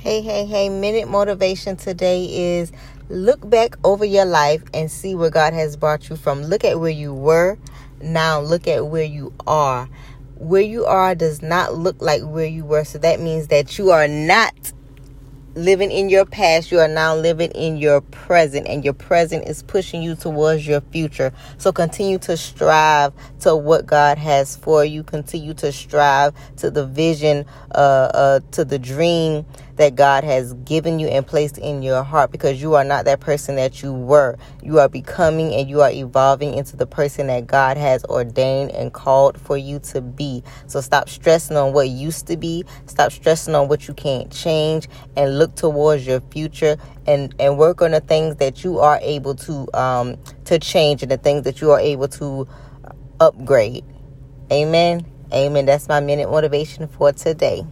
Hey, hey, hey, minute motivation today is look back over your life and see where God has brought you from. Look at where you were, now look at where you are. Where you are does not look like where you were, so that means that you are not living in your past, you are now living in your present, and your present is pushing you towards your future. So continue to strive to what God has for you. Continue to strive to the vision, uh, uh, to the dream that God has given you and placed in your heart because you are not that person that you were. You are becoming and you are evolving into the person that God has ordained and called for you to be. So stop stressing on what used to be. Stop stressing on what you can't change and look towards your future and, and work on the things that you are able to, um, to change and the things that you are able to upgrade. Amen. Amen. That's my minute motivation for today.